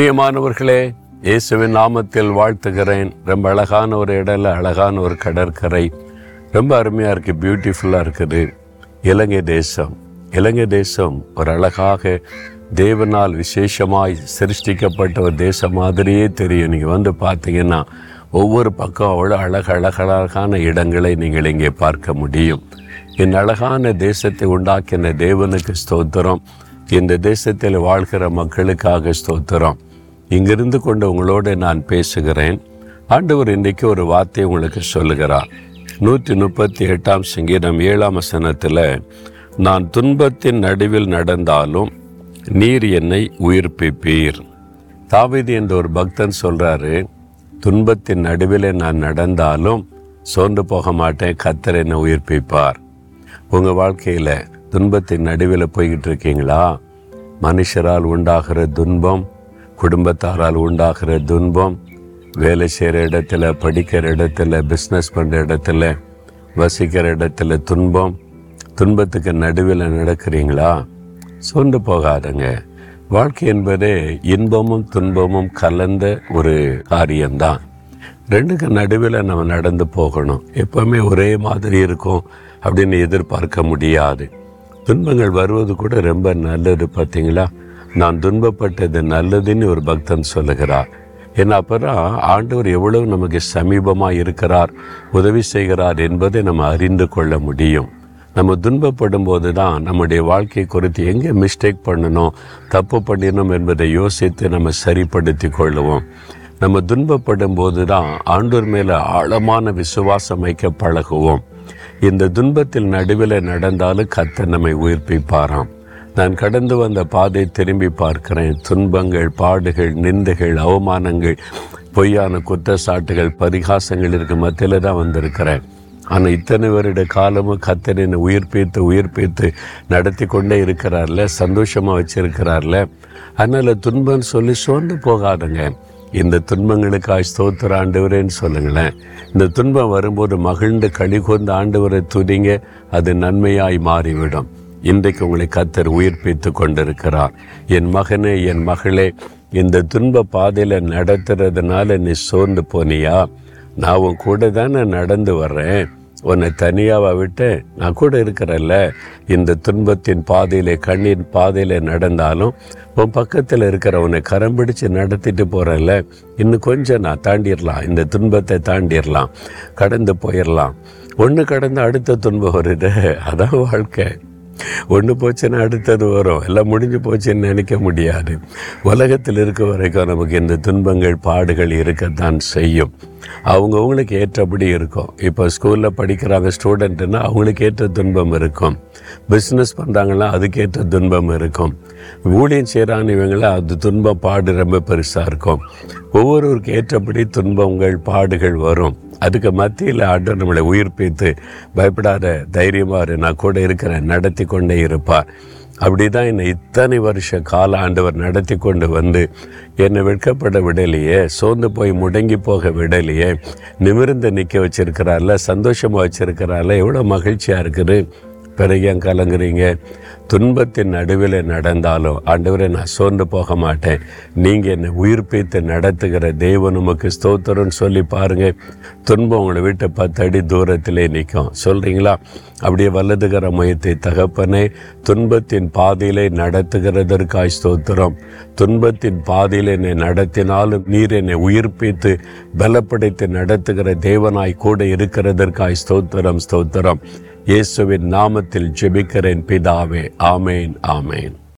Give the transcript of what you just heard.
பிரியமானவர்களே இயேசுவின் நாமத்தில் வாழ்த்துகிறேன். ரொம்ப அழகான ஒரு இடல அழகான ஒரு கடற்கரை. ரொம்ப அருமையாக இருக்குது பியூட்டிஃபுல்லாக இருக்குது. இலங்கை தேசம். இலங்கை தேசம் ஒரு அழகாக தேவனால் விசேஷமாய் சிருஷ்டிக்கப்பட்ட ஒரு தேசம் மாதிரியே தெரியும். நீங்கள் வந்து பார்த்தீங்கன்னா ஒவ்வொரு பக்கம் அவ்வளோ அழகு அழகழகான இடங்களை நீங்கள் இங்கே பார்க்க முடியும். என் அழகான தேசத்தை உண்டாக்கின தேவனுக்கு ஸ்தோத்திரம். இந்த தேசத்தில் வாழ்கிற மக்களுக்காக ஸ்தோத்திரம். இங்கிருந்து கொண்டு உங்களோடு நான் பேசுகிறேன். ஆண்டவர் இன்றைக்கு ஒரு வார்த்தை உங்களுக்கு சொல்லுகிறார். நூற்றி முப்பத்தி எட்டாம் சங்கீதம் ஏழாம் வசனத்தில் நான் துன்பத்தின் நடுவில் நடந்தாலும் நீர் என்னை உயிர்ப்பிப்பீர். தாவிதி என்ற ஒரு பக்தன் சொல்கிறாரு துன்பத்தின் நடுவில் நான் நடந்தாலும் சோர்ந்து போக மாட்டேன் கத்தர் என்னை உயிர்ப்பிப்பார். உங்கள் வாழ்க்கையில் துன்பத்தின் நடுவில் போய்கிட்டு இருக்கீங்களா? மனுஷரால் உண்டாகிற துன்பம் குடும்பத்தாரால் உண்டாகிற துன்பம் வேலை செய்கிற இடத்துல படிக்கிற இடத்துல பிஸ்னஸ் பண்ணுற இடத்துல வசிக்கிற இடத்துல துன்பம். துன்பத்துக்கு நடுவில் நடக்கிறீங்களா? சோர்ந்து போகாதங்க. வாழ்க்கை என்பதே இன்பமும் துன்பமும் கலந்த ஒரு காரியம்தான். ரெண்டுக்கு நடுவில் நம்ம நடந்து போகணும். எப்பவுமே ஒரே மாதிரி இருக்கும் அப்படின்னு எதிர்பார்க்க முடியாது. துன்பங்கள் வருவது கூட ரொம்ப நல்லது பார்த்தீங்களா? நான் துன்பப்பட்டது நல்லதுன்னு ஒரு பக்தன் சொல்லுகிறார். என்ன அப்புறம் ஆண்டவர் எவ்வளவு நமக்கு சமீபமாக இருக்கிறார் உதவி செய்கிறார் என்பதை நம்ம அறிந்து கொள்ள முடியும். நம்ம துன்பப்படும் போது தான் நம்முடைய வாழ்க்கை குறித்து எங்கே மிஸ்டேக் பண்ணணும் தப்பு பண்ணினோம் என்பதை யோசித்து நம்ம சரிப்படுத்தி கொள்ளுவோம். நம்ம துன்பப்படும் போது தான் ஆண்டோர் மேலே ஆழமான விசுவாசம் வைக்க பழகுவோம். இந்த துன்பத்தில் நடுவில் நடந்தாலும் கத்த நம்மை உயிர்ப்பிப்பாராம். நான் கடந்து வந்த பாதை திரும்பி பார்க்கிறேன். துன்பங்கள் பாடுகள் நிந்தைகள் அவமானங்கள் பொய்யான குற்றச்சாட்டுகள் பரிகாசங்கள் இருக்க மத்தியில் தான் வந்திருக்கிறேன். ஆனால் இத்தனை வருட காலமும் கத்தரினை உயிர்ப்பித்து உயிர்ப்பித்து நடத்தி கொண்டே இருக்கிறார்ல சந்தோஷமாக வச்சிருக்கிறார்ல. அதனால் துன்பம் சொல்லி சோர்ந்து போகாதுங்க. இந்த துன்பங்களுக்காய் ஸ்தோத்திர ஆண்டவரேன்னு சொல்லுங்களேன். இந்த துன்பம் வரும்போது மகிழ்ந்து களி ஆண்டவரை துதிங்க அது நன்மையாய் மாறிவிடும். இன்றைக்கு உங்களை கத்தர் உயிர்ப்பித்து கொண்டிருக்கிறார். என் மகனே என் மகளே இந்த துன்ப பாதையில் நடத்துறதுனால நீ சோர்ந்து போனியா? நான் உன் கூட தானே நடந்து வர்றேன். உன்னை தனியாக விட்டு நான் கூட இருக்கிறல்ல இந்த துன்பத்தின் பாதையில கண்ணீர் பாதையில நடந்தாலும் உன் பக்கத்தில் இருக்கிற உன்னை கரம் பிடிச்சு நடத்திட்டு போகிறல்ல இன்னும் கொஞ்சம் நான் தாண்டிடலாம் இந்த துன்பத்தை தாண்டிடலாம் கடந்து போயிடலாம் ஒன்று கடந்து அடுத்த துன்பம் வருது. அதான் வாழ்க்கை. ஒன்று போச்சுன்னா அடுத்தது வரும். எல்லாம் முடிஞ்சு போச்சுன்னு நினைக்க முடியாது. உலகத்தில் இருக்க வரைக்கும் நமக்கு இந்த துன்பங்கள் பாடுகள் இருக்கத்தான் செய்யும். அவங்கவுங்களுக்கு ஏற்றபடி இருக்கும். இப்போ ஸ்கூலில் படிக்கிறாங்க ஸ்டூடெண்ட்டுன்னா அவங்களுக்கு ஏற்ற துன்பம் இருக்கும். பிஸ்னஸ் பண்ணுறாங்கன்னா அதுக்கேற்ற துன்பம் இருக்கும். ஊழியம் செய்கிறாங்க இவங்கள அது துன்பம் பாடு ரொம்ப பெருசாக இருக்கும். ஒவ்வொருவருக்கு ஏற்றபடி துன்பங்கள் பாடுகள் வரும். அதுக்கு மத்தியில் ஆண்டவர் நம்மளை உயிர்ப்பித்து பயப்படாத தைரியமாக நான் கூட இருக்கிறேன் நடத்தி கொண்டே இருப்பார் அப்படி தான் என்னை இத்தனை வருஷ கால ஆண்டவர் நடத்தி கொண்டு வந்து என்னை வெட்கப்பட விடலையே சோர்ந்து போய் முடங்கி போக விடலையே நிமிர்ந்து நிற்க வச்சிருக்கிறார்ல சந்தோஷமாக வச்சுருக்கிறாரில்ல எவ்வளோ மகிழ்ச்சியாக இருக்குது. பிறகு ஏன் கலங்குறீங்க? துன்பத்தின் நடுவில் நடந்தாலும் ஆண்டவரை நான் சோர்ந்து போக மாட்டேன். நீங்கள் என்னை உயிர்ப்பித்து நடத்துகிற தெய்வம் உமக்கு ஸ்தோத்திரம்னு சொல்லி பாருங்கள் துன்பம் உங்களை விட்டு பத்து அடி தூரத்திலே நிற்கும். சொல்கிறீங்களா அப்படியே வல்லதுகிற மையத்தை தகப்பனே துன்பத்தின் பாதையிலே நடத்துகிறதற்காய் ஸ்தோத்திரம். துன்பத்தின் பாதையில் என்னை நடத்தினாலும் நீர் என்னை உயிர்ப்பித்து பலப்படுத்தி நடத்துகிற தேவனாய் கூட இருக்கிறதற்காய் ஸ்தோத்திரம் ஸ்தோத்திரம். இயேசுவின் நாமத்தில் ஜெபிக்கிறேன் பிதாவே. ஆமேன் ஆமேன்